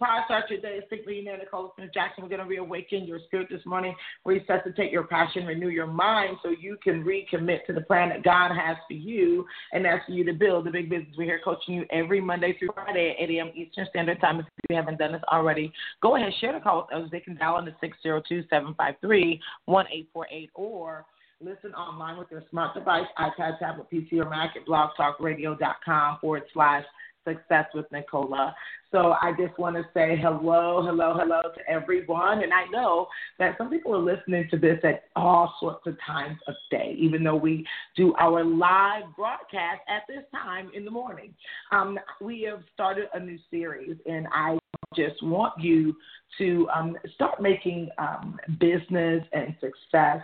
To Power Start Your Day. Simply you, Nicola Smith Jackson. We're going to reawaken your spirit this morning, resuscitate your passion, renew your mind so you can recommit to the plan that God has for you, and that's for you to build the big business. We're here coaching you every Monday through Friday at 8 a.m. Eastern Standard Time. If you haven't done this already, go ahead, share the call with us. They can dial on the 602 753 1848 or listen online with your smart device, iPad, tablet, PC, or Mac at blogtalkradio.com forward slash Success with Nicola. So I just want to say hello, hello, hello to everyone. And I know that some people are listening to this at all sorts of times of day, even though we do our live broadcast at this time in the morning. Um, we have started a new series, and I just want you to um, start making um, business and success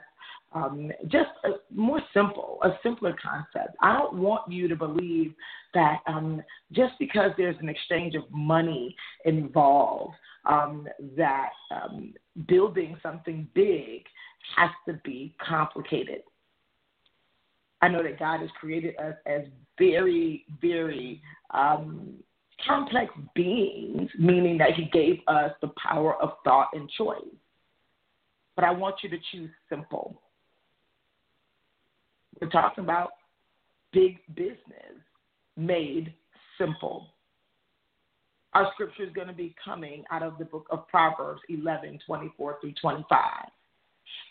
um, just a, more simple, a simpler concept. I don't want you to believe that um, just because there's an exchange of money involved, um, that um, building something big has to be complicated. I know that God has created us as very, very um, complex beings, meaning that He gave us the power of thought and choice. But I want you to choose simple. We're talking about big business made simple. Our scripture is going to be coming out of the book of Proverbs 11 24 through 25.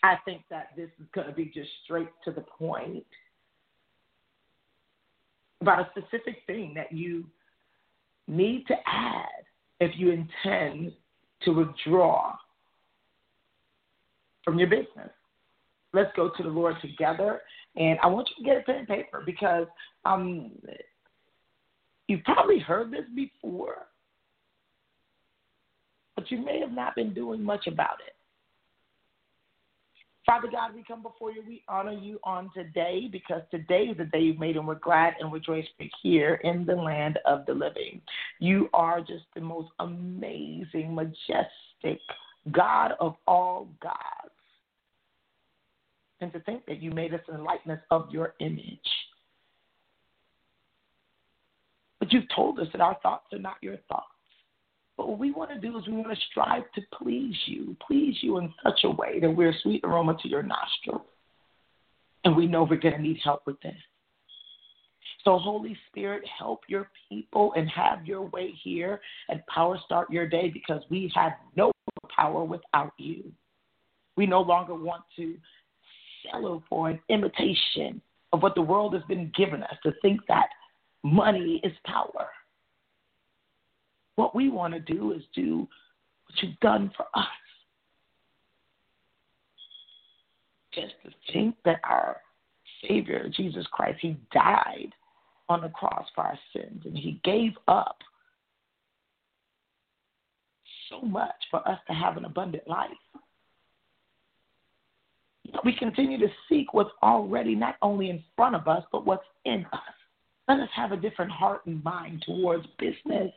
I think that this is going to be just straight to the point about a specific thing that you need to add if you intend to withdraw from your business. Let's go to the Lord together and I want you to get a pen and paper because um, you've probably heard this before, but you may have not been doing much about it. Father God, we come before you. We honor you on today because today is the day you've made, and we're glad and rejoice to here in the land of the living. You are just the most amazing, majestic God of all gods and to think that you made us in the likeness of your image. But you've told us that our thoughts are not your thoughts. But what we want to do is we want to strive to please you, please you in such a way that we're a sweet aroma to your nostrils. And we know we're going to need help with this. So, Holy Spirit, help your people and have your way here and power start your day because we have no power without you. We no longer want to settle for an imitation of what the world has been giving us to think that money is power. What we want to do is do what you've done for us. Just to think that our Savior, Jesus Christ, He died on the cross for our sins and He gave up so much for us to have an abundant life we continue to seek what's already not only in front of us, but what's in us. Let us have a different heart and mind towards business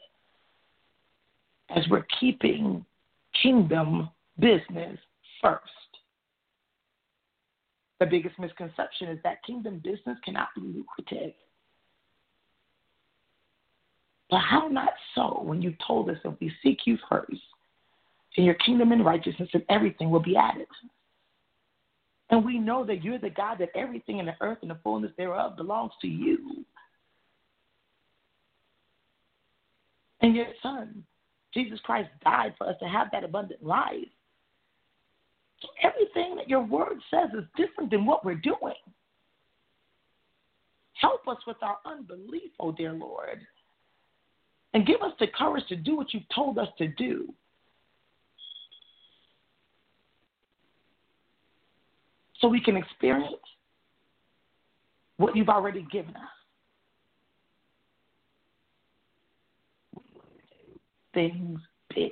as we're keeping kingdom business first. The biggest misconception is that kingdom business cannot be lucrative. But how not so when you told us that we seek you first, in your kingdom and righteousness, and everything will be added. And we know that you're the God that everything in the earth and the fullness thereof belongs to you. And your Son, Jesus Christ, died for us to have that abundant life. Everything that your word says is different than what we're doing. Help us with our unbelief, oh dear Lord. And give us the courage to do what you've told us to do. so we can experience what you've already given us. Things big.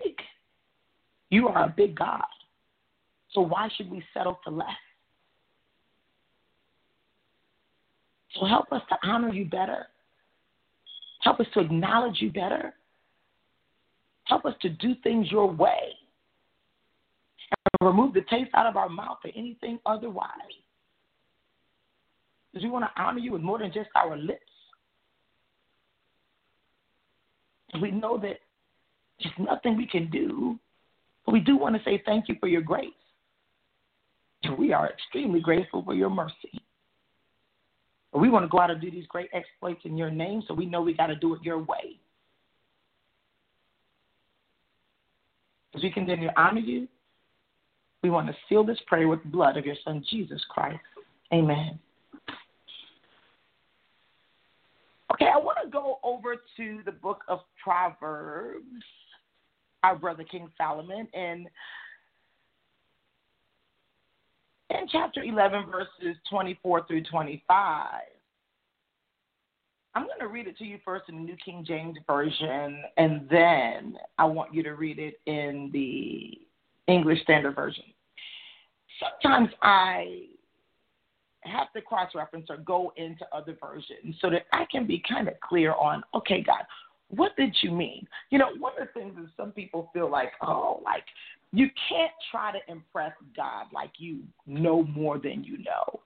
You are a big God. So why should we settle for less? So help us to honor you better. Help us to acknowledge you better. Help us to do things your way. And remove the taste out of our mouth for anything otherwise. Because we want to honor you with more than just our lips. We know that there's nothing we can do, but we do want to say thank you for your grace. And we are extremely grateful for your mercy. But we want to go out and do these great exploits in your name, so we know we got to do it your way. As we continue to honor you, we want to seal this prayer with the blood of your Son, Jesus Christ. Amen. Okay, I want to go over to the book of Proverbs, our brother King Solomon, and in chapter 11, verses 24 through 25. I'm going to read it to you first in the New King James Version, and then I want you to read it in the English Standard Version. Sometimes I have to cross reference or go into other versions so that I can be kind of clear on, okay, God, what did you mean? You know, one of the things is some people feel like, oh, like you can't try to impress God like you know more than you know.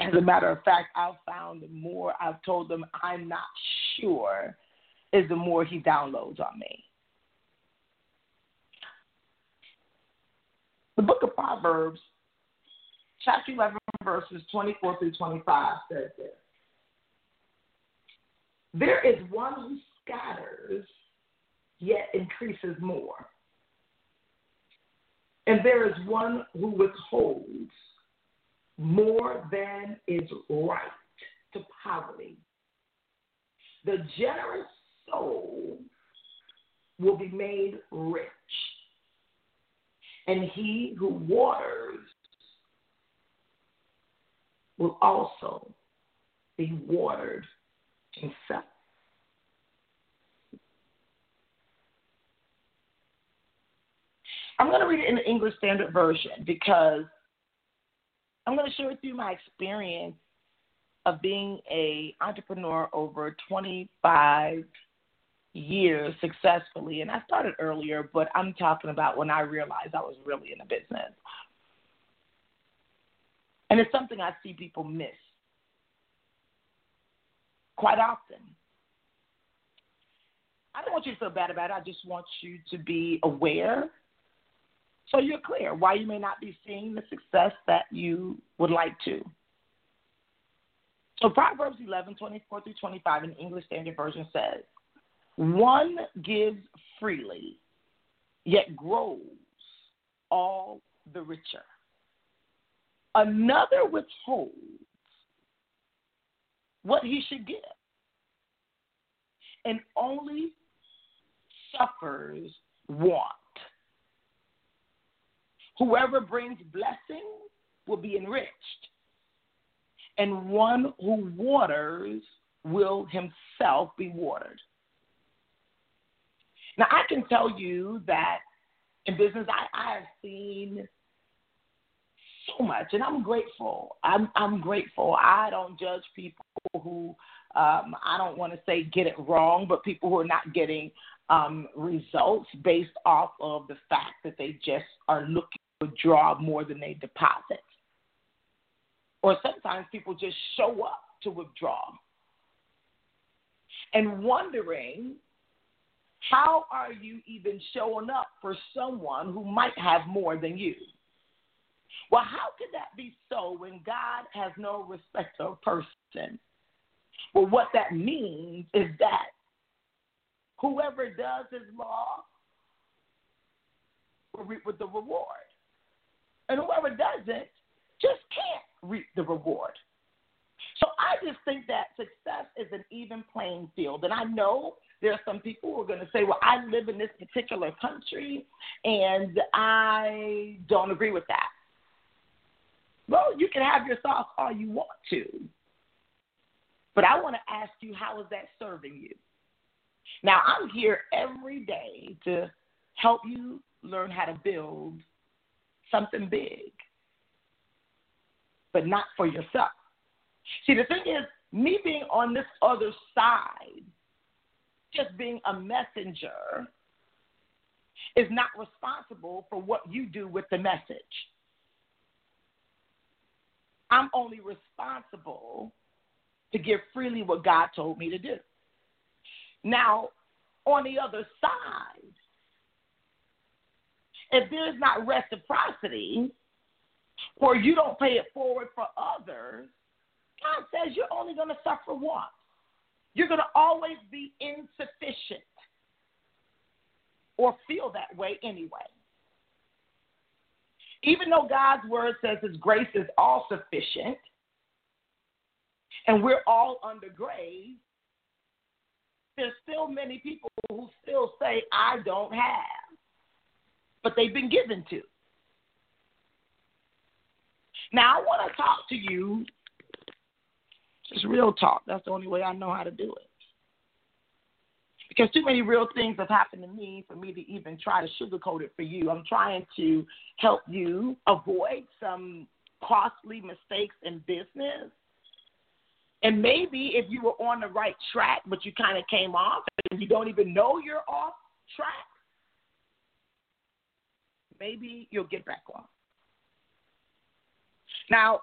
As a matter of fact, I've found the more I've told them I'm not sure is the more he downloads on me. The book of Proverbs chapter 11, verses 24 through 25 says this There is one who scatters, yet increases more. And there is one who withholds more than is right to poverty. The generous soul will be made rich, and he who waters will also be watered himself. I'm going to read it in the English Standard Version because I'm going to share with you my experience of being a entrepreneur over 25 years successfully. And I started earlier, but I'm talking about when I realized I was really in a business. And it's something I see people miss quite often. I don't want you to feel bad about it. I just want you to be aware so you're clear why you may not be seeing the success that you would like to. So Proverbs 11, 24 through 25 in English Standard Version says, One gives freely, yet grows all the richer. Another withholds what he should give and only suffers want. Whoever brings blessing will be enriched, and one who waters will himself be watered. Now, I can tell you that in business, I, I have seen so much, and I'm grateful. I'm I'm grateful. I don't judge people who um, I don't want to say get it wrong, but people who are not getting um, results based off of the fact that they just are looking to withdraw more than they deposit, or sometimes people just show up to withdraw and wondering how are you even showing up for someone who might have more than you? Well, how could that be so when God has no respect of person? Well, what that means is that whoever does his law will reap with the reward. And whoever doesn't just can't reap the reward. So I just think that success is an even playing field. And I know there are some people who are going to say, well, I live in this particular country and I don't agree with that. Well, you can have your thoughts all you want to. But I want to ask you, how is that serving you? Now, I'm here every day to help you learn how to build something big, but not for yourself. See, the thing is, me being on this other side, just being a messenger, is not responsible for what you do with the message. I'm only responsible to give freely what God told me to do. Now, on the other side, if there's not reciprocity, or you don't pay it forward for others, God says you're only going to suffer once. You're going to always be insufficient or feel that way anyway. Even though God's word says His grace is all sufficient and we're all under grace, there's still many people who still say, I don't have, but they've been given to. Now, I want to talk to you, just real talk. That's the only way I know how to do it. Because too many real things have happened to me for me to even try to sugarcoat it for you. I'm trying to help you avoid some costly mistakes in business and maybe if you were on the right track, but you kind of came off and you don't even know you're off track, maybe you'll get back on. Now,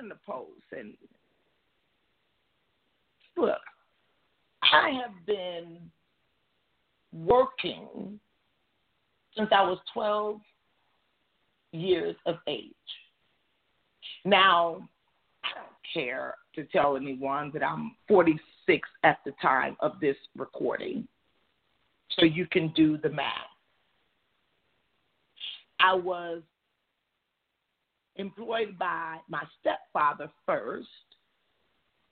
In the post, and look, I have been working since I was 12 years of age. Now, I don't care to tell anyone that I'm 46 at the time of this recording. So you can do the math. I was employed by my stepfather first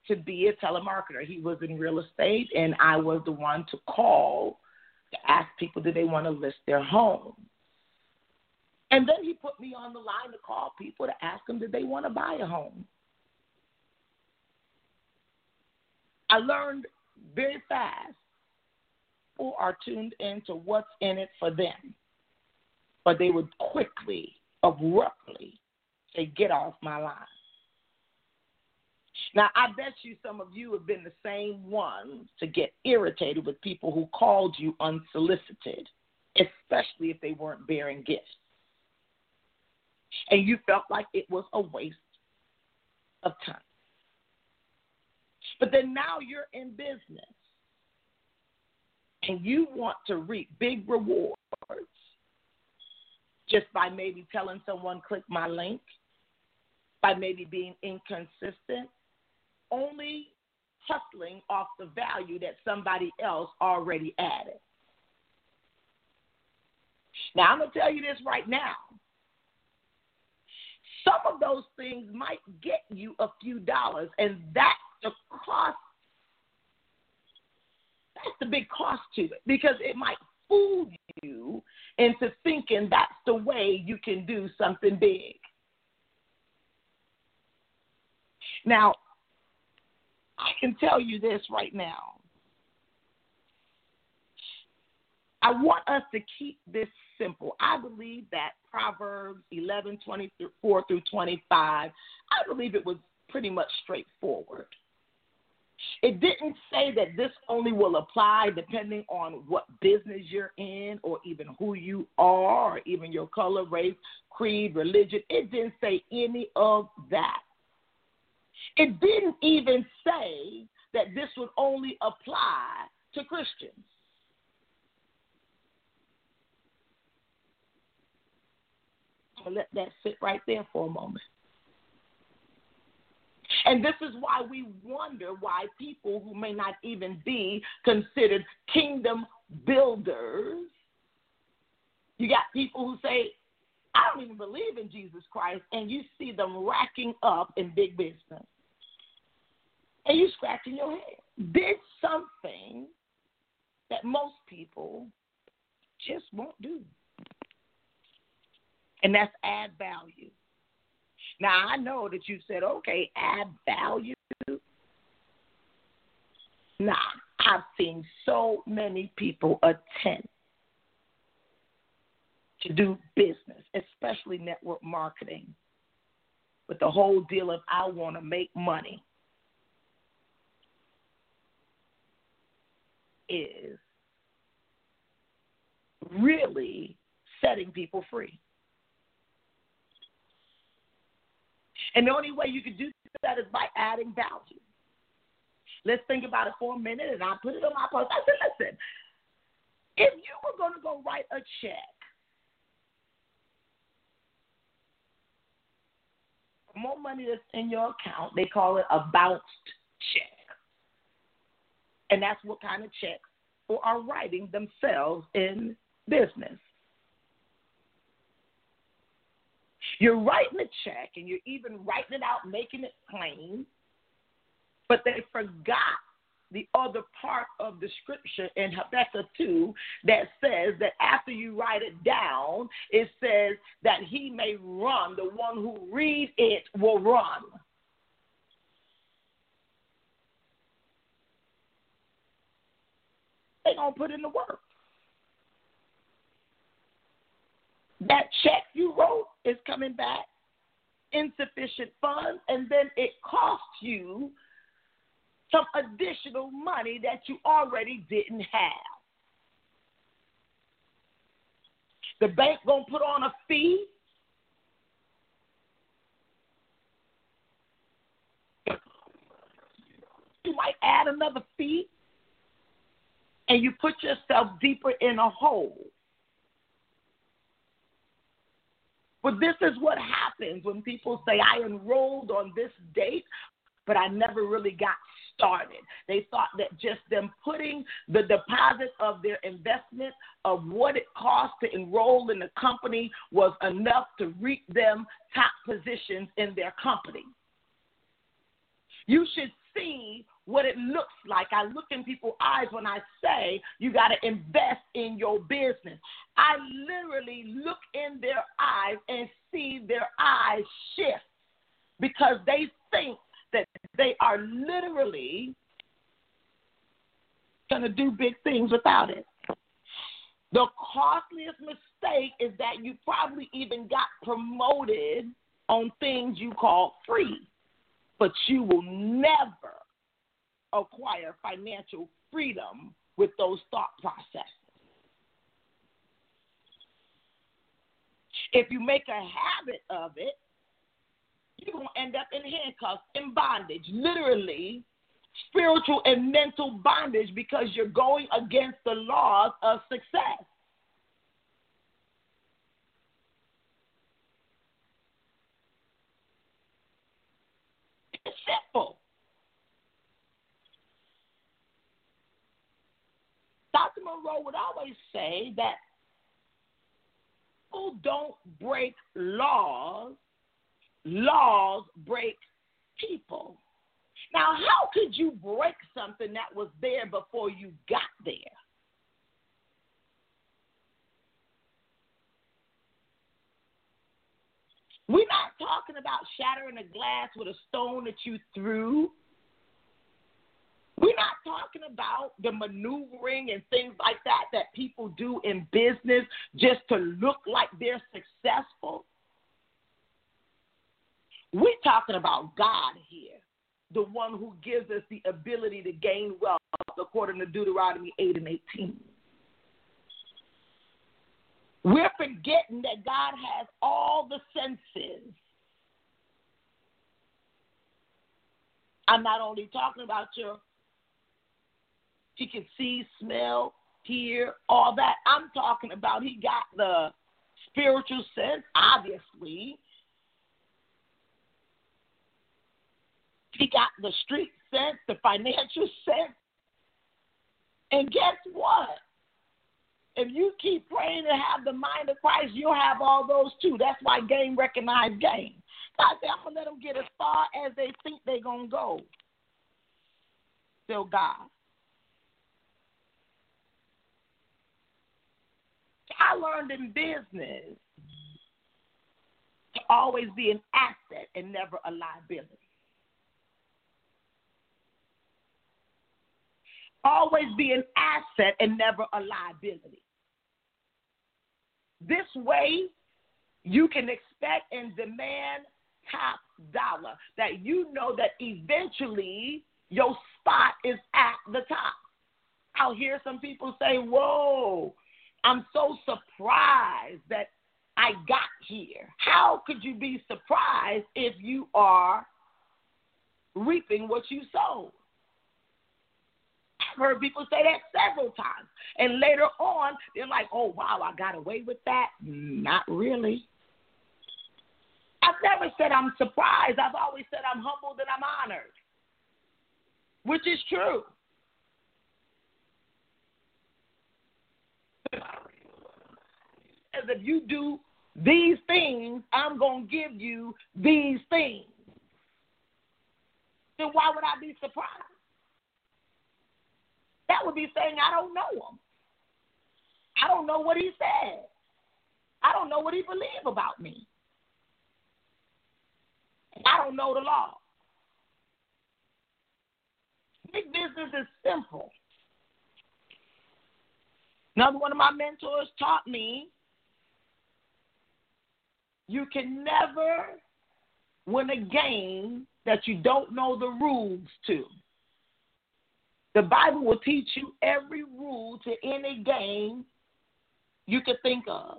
to be a telemarketer. He was in real estate, and I was the one to call to ask people do they want to list their home. And then he put me on the line to call people to ask them did they want to buy a home. I learned very fast people are tuned into what's in it for them, but they would quickly, abruptly say, Get off my line. Now, I bet you some of you have been the same ones to get irritated with people who called you unsolicited, especially if they weren't bearing gifts. And you felt like it was a waste of time. But then now you're in business and you want to reap big rewards just by maybe telling someone, click my link, by maybe being inconsistent, only hustling off the value that somebody else already added. Now, I'm going to tell you this right now. Some of those things might get you a few dollars, and that's the cost. That's the big cost to it because it might fool you into thinking that's the way you can do something big. Now, I can tell you this right now. I want us to keep this simple. I believe that Proverbs 11, 24 through 25, I believe it was pretty much straightforward. It didn't say that this only will apply depending on what business you're in or even who you are or even your color, race, creed, religion. It didn't say any of that. It didn't even say that this would only apply to Christians. Let that sit right there for a moment. And this is why we wonder why people who may not even be considered kingdom builders, you got people who say, I don't even believe in Jesus Christ, and you see them racking up in big business. And you scratching your head. Did something that most people just won't do. And that's add value. Now I know that you said, okay, add value. Now, I've seen so many people attend to do business, especially network marketing, with the whole deal of I want to make money. Is really setting people free. And the only way you can do that is by adding value. Let's think about it for a minute, and I put it on my post. I said, listen, if you were going to go write a check the more money that's in your account, they call it a bounced check. And that's what kind of checks are writing themselves in business. You're writing a check and you're even writing it out, making it plain, but they forgot the other part of the scripture in Habakkuk 2 that says that after you write it down, it says that he may run. The one who read it will run. They gonna put in the work. That check you wrote is coming back insufficient funds, and then it costs you some additional money that you already didn't have. The bank gonna put on a fee. You might add another fee, and you put yourself deeper in a hole. But this is what happens when people say, I enrolled on this date, but I never really got started. They thought that just them putting the deposit of their investment of what it cost to enroll in the company was enough to reap them top positions in their company. You should see what it looks like. I look in people's eyes when I say you got to invest in your business. I literally look in their eyes and see their eyes shift because they think that they are literally going to do big things without it. The costliest mistake is that you probably even got promoted on things you call free, but you will never acquire financial freedom with those thought processes. If you make a habit of it, you're going to end up in handcuffs, in bondage, literally spiritual and mental bondage because you're going against the laws of success. It's simple. Dr. Munroe would always say that people don't break laws laws break people. Now, how could you break something that was there before you got there? We're not talking about shattering a glass with a stone that you threw. We're not talking about the maneuvering and things like that that people do in business just to look like they're successful. We're talking about God here, the one who gives us the ability to gain wealth, according to Deuteronomy 8 and 18. We're forgetting that God has all the senses. I'm not only talking about your, he can see, smell, hear, all that. I'm talking about he got the spiritual sense, obviously. He got the street sense, the financial sense. And guess what? If you keep praying and have the mind of Christ, you'll have all those too. That's why game recognize game. God said, I'm going to let them get as far as they think they're going to go. Still God. I learned in business to always be an asset and never a liability. always be an asset and never a liability. This way, you can expect and demand top dollar, that you know that eventually your spot is at the top. I'll hear some people say, Whoa, I'm so surprised that I got here. How could you be surprised if you are reaping what you sowed? Heard people say that several times. And later on, they're like, oh, wow, I got away with that. Not really. I've never said I'm surprised. I've always said I'm humbled and I'm honored, which is true. As if you do these things, I'm going to give you these things. Then why would I be surprised? That would be saying I don't know him. I don't know what he said. I don't know what he believes about me. I don't know the law. Big business is simple. Another one of my mentors taught me you can never win a game that you don't know the rules to. The Bible will teach you every rule to any game you could think of.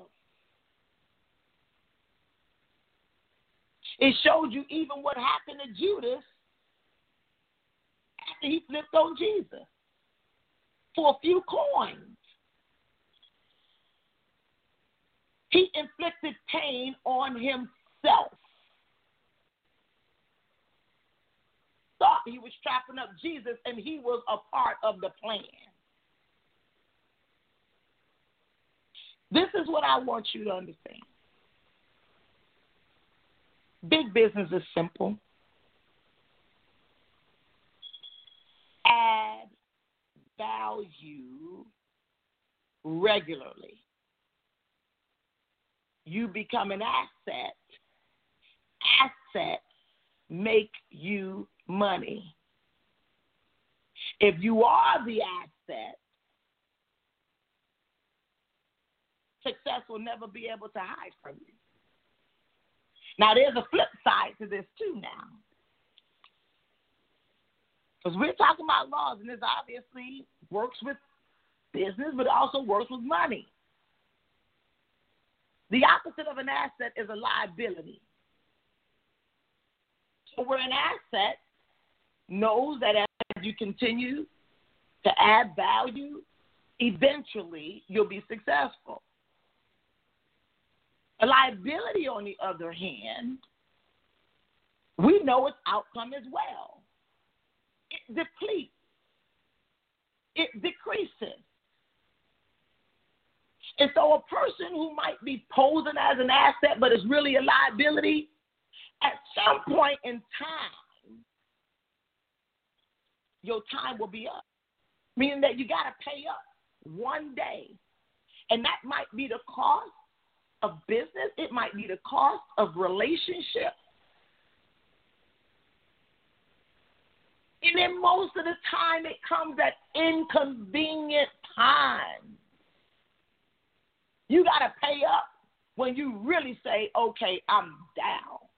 It showed you even what happened to Judas after he flipped on Jesus for a few coins. He inflicted pain on himself. Thought he was trapping up Jesus and he was a part of the plan. This is what I want you to understand. Big business is simple. Add value regularly. You become an asset. Assets make you money. If you are the asset, success will never be able to hide from you. Now, there's a flip side to this too now. Because we're talking about laws, and this obviously works with business, but it also works with money. The opposite of an asset is a liability. So, where an asset knows that as you continue to add value, eventually you'll be successful. A liability, on the other hand, we know its outcome as well. It depletes, it decreases. And so, a person who might be posing as an asset but is really a liability, at some point in time, your time will be up. Meaning that you got to pay up one day. And that might be the cost of business, it might be the cost of relationship. And then most of the time it comes at inconvenient times. You got to pay up when you really say, okay, I'm down.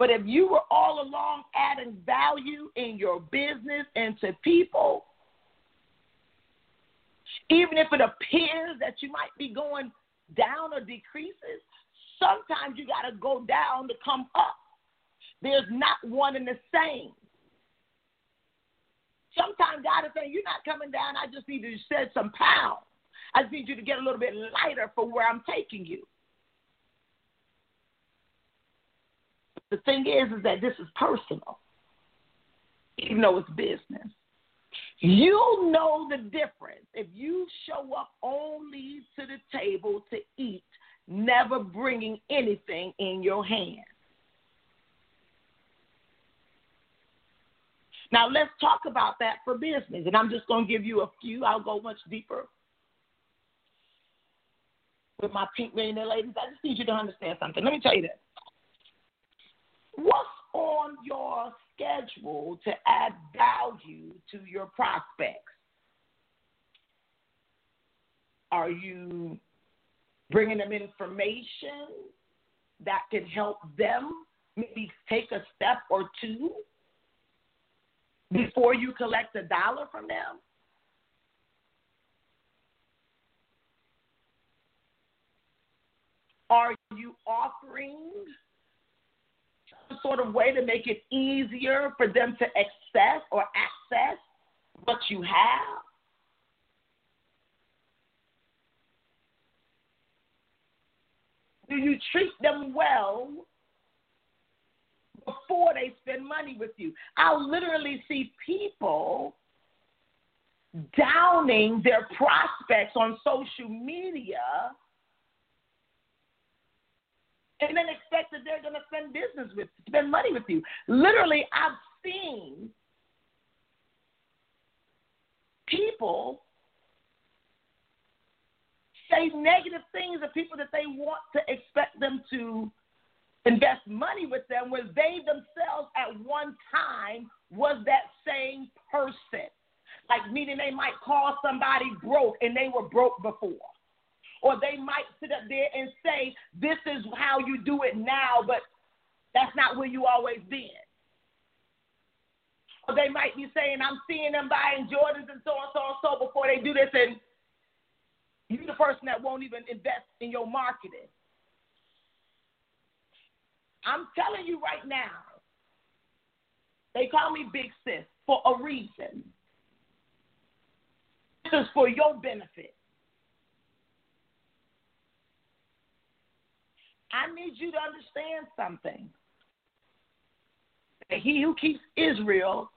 But if you were all along adding value in your business and to people, even if it appears that you might be going down or decreases, sometimes you got to go down to come up. There's not one and the same. Sometimes God is saying, You're not coming down. I just need you to shed some pounds. I just need you to get a little bit lighter for where I'm taking you. The thing is, is that this is personal, even though it's business. You'll know the difference if you show up only to the table to eat, never bringing anything in your hand. Now, let's talk about that for business. And I'm just going to give you a few. I'll go much deeper with my pink millionaire ladies. I just need you to understand something. Let me tell you this. What's on your schedule to add value to your prospects? Are you bringing them information that can help them maybe take a step or two before you collect a dollar from them? Are you offering sort of way to make it easier for them to access or access what you have? Do you treat them well before they spend money with you? I'll literally see people downing their prospects on social media and then expect that they're going to spend business with, spend money with you. Literally, I've seen people say negative things of people that they want to expect them to invest money with them where they themselves at one time was that same person. Like meaning they might call somebody broke and they were broke before. Or they might sit up there and say, This is how you do it now, but that's not where you always been. Or they might be saying, I'm seeing them buying Jordans and so and so and so before they do this and you're the person that won't even invest in your marketing. I'm telling you right now, they call me Big Sis for a reason. This is for your benefit. I need you to understand something. He who keeps Israel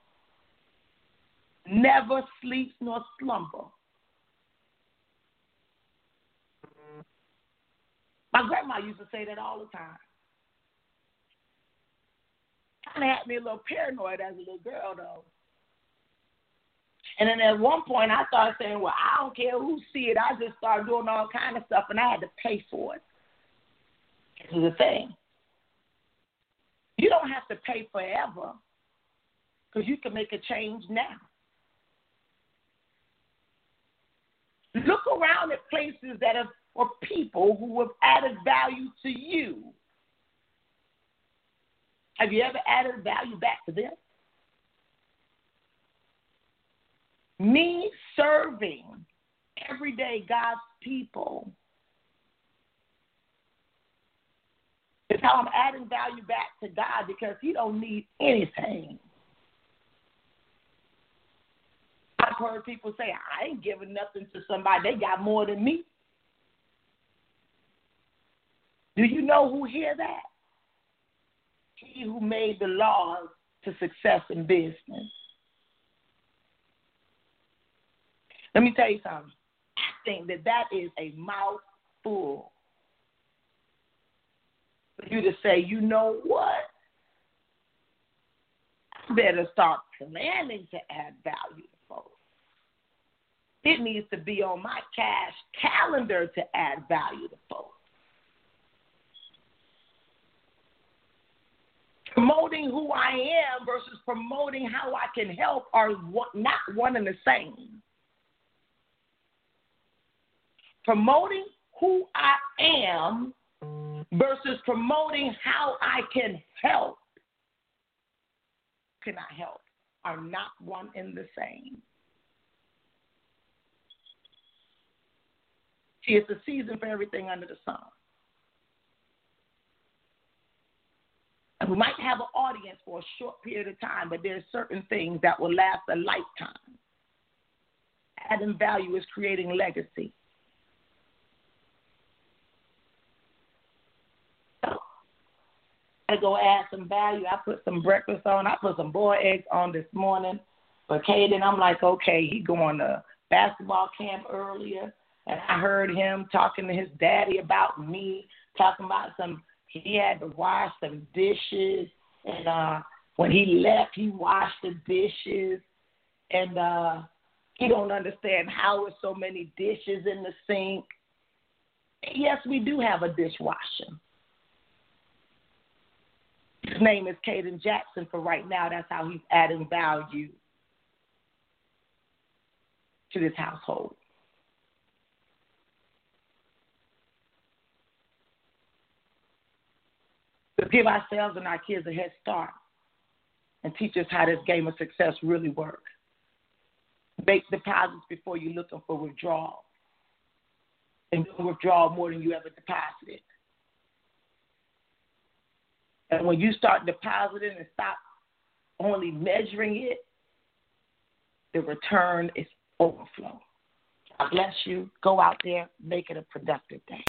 never sleeps nor slumber. My grandma used to say that all the time. Kind of had me a little paranoid as a little girl, though. And then at one point, I started saying, "Well, I don't care who see it. I just started doing all kind of stuff, and I had to pay for it." Is the thing. You don't have to pay forever, because you can make a change now. Look around at places that have or people who have added value to you. Have you ever added value back to them? Me serving everyday God's people how I'm adding value back to God because He don't need anything. I've heard people say, I ain't giving nothing to somebody. They got more than me. Do you know who hear that? He who made the laws to success in business. Let me tell you something. I think that that is a mouthful you to say, you know what? I better start planning to add value to folks. It needs to be on my cash calendar to add value to folks. promoting who I am versus promoting how I can help are not one and the same. Promoting who I am versus promoting how I can help, can I help, are not one and the same. See, it's a season for everything under the sun. And we might have an audience for a short period of time, but there are certain things that will last a lifetime. Adding value is creating legacy. I go add some value. I put some breakfast on. I put some boiled eggs on this morning. But Caden, I'm like, okay, he going to basketball camp earlier, and I heard him talking to his daddy about me, talking about some he had to wash some dishes, and uh, when he left, he washed the dishes, and uh, he don't understand how there's so many dishes in the sink. Yes, we do have a dishwasher. It's name is Caden Jackson for right now. That's how he's adding value to this household. To give ourselves and our kids a head start and teach us how this game of success really works. Make deposits before you're looking for withdrawal. And don't withdraw more than you ever deposited. And when you start depositing and stop only measuring it, the return is overflow. I bless you. Go out there, make it a productive day.